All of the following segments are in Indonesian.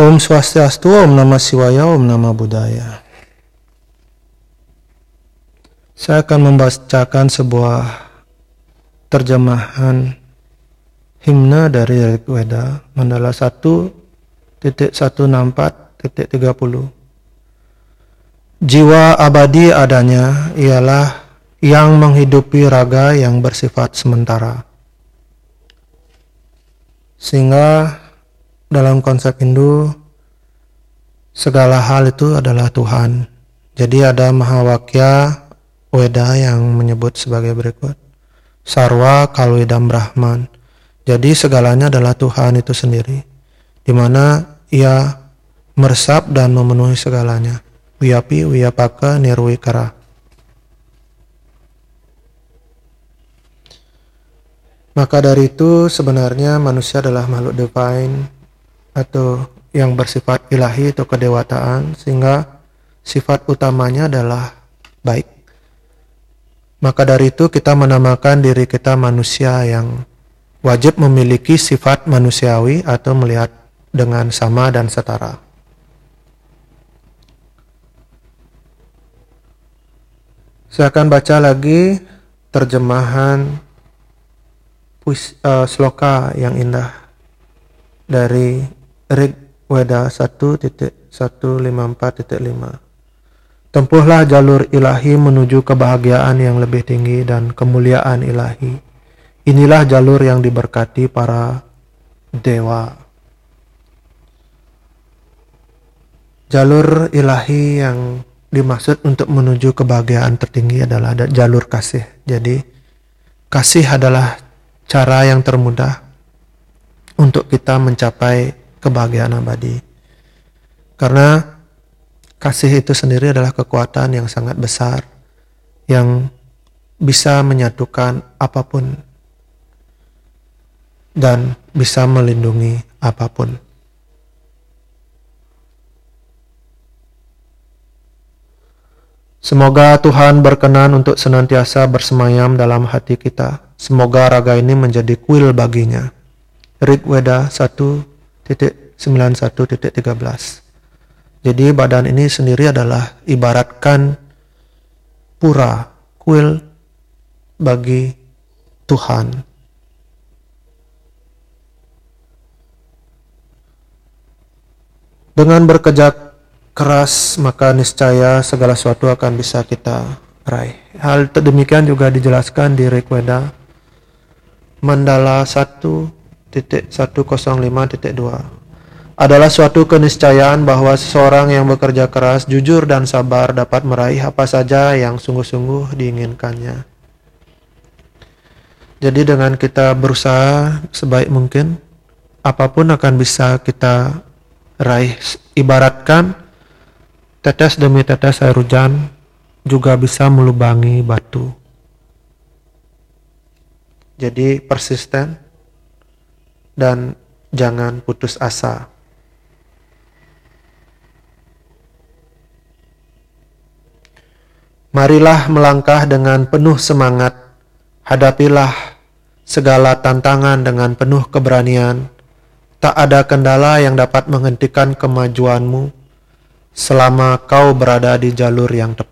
Om Swastiastu, Om Nama Siwaya, Om Nama Budaya. Saya akan membacakan sebuah terjemahan himne dari Rig Weda, mandala 1.164.30. Jiwa abadi adanya ialah yang menghidupi raga yang bersifat sementara. Sehingga dalam konsep Hindu segala hal itu adalah Tuhan. Jadi ada Mahawakya Weda yang menyebut sebagai berikut. Sarwa Kalwedam Brahman. Jadi segalanya adalah Tuhan itu sendiri. Di mana ia meresap dan memenuhi segalanya. Wiyapi, Wiyapaka, Nirwikara. Maka dari itu sebenarnya manusia adalah makhluk divine atau yang bersifat ilahi atau kedewataan sehingga sifat utamanya adalah baik. Maka dari itu kita menamakan diri kita manusia yang wajib memiliki sifat manusiawi atau melihat dengan sama dan setara. Saya akan baca lagi terjemahan puis, uh, sloka yang indah dari Rig Weda 1.154.5 Tempuhlah jalur ilahi menuju kebahagiaan yang lebih tinggi dan kemuliaan ilahi. Inilah jalur yang diberkati para dewa. Jalur ilahi yang dimaksud untuk menuju kebahagiaan tertinggi adalah jalur kasih. Jadi, kasih adalah cara yang termudah untuk kita mencapai kebahagiaan abadi. Karena kasih itu sendiri adalah kekuatan yang sangat besar yang bisa menyatukan apa pun dan bisa melindungi apa pun. Semoga Tuhan berkenan untuk senantiasa bersemayam dalam hati kita. Semoga raga ini menjadi kuil baginya. Rig Weda 1 91.13. Jadi badan ini sendiri adalah ibaratkan pura, kuil bagi Tuhan. Dengan bekerja keras maka niscaya segala sesuatu akan bisa kita raih. Hal demikian juga dijelaskan di Rikweda Mandala 1 105.2 adalah suatu keniscayaan bahwa seseorang yang bekerja keras, jujur dan sabar dapat meraih apa saja yang sungguh-sungguh diinginkannya. Jadi dengan kita berusaha sebaik mungkin, apa pun akan bisa kita raih. Ibaratkan tetes demi tetes air hujan juga bisa melubangi batu. Jadi persisten, dan jangan putus asa. Marilah melangkah dengan penuh semangat, hadapilah segala tantangan dengan penuh keberanian. Tak ada kendala yang dapat menghentikan kemajuanmu selama kau berada di jalur yang, tep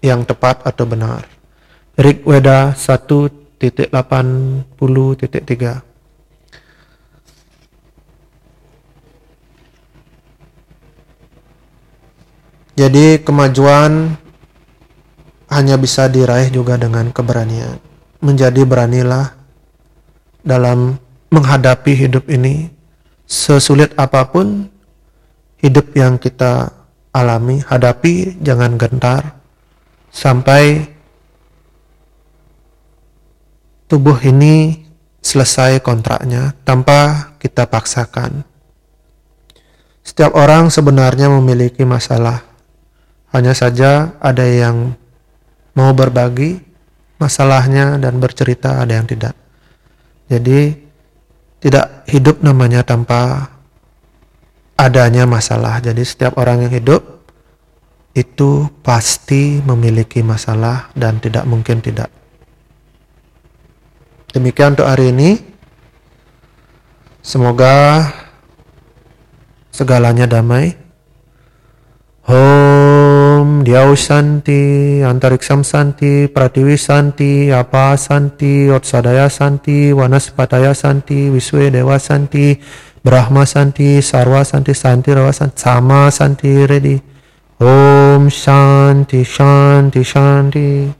yang tepat atau benar. Rik Weda 1.80.3 Jadi kemajuan hanya bisa diraih juga dengan keberanian. Menjadi beranilah dalam menghadapi hidup ini sesulit apa pun hidup yang kita alami, hadapi jangan gentar sampai tubuh ini selesai kontraknya tanpa kita paksakan. Setiap orang sebenarnya memiliki masalah hanya saja ada yang mau berbagi masalahnya dan bercerita, ada yang tidak. Jadi tidak hidup namanya tanpa adanya masalah. Jadi setiap orang yang hidup itu pasti memiliki masalah dan tidak mungkin tidak. Demikian untuk hari ini. Semoga segalanya damai. Om Diau Santi, Antariksam Santi, Pratiwi Santi, Apa Santi, Otsadaya Santi, Wanaspataya Santi, Wiswe Dewa Santi, Brahma Santi, Sarwa Santi, Santi Rawa Santi, Sama Santi, ready. Om Shanti, Shanti, Shanti.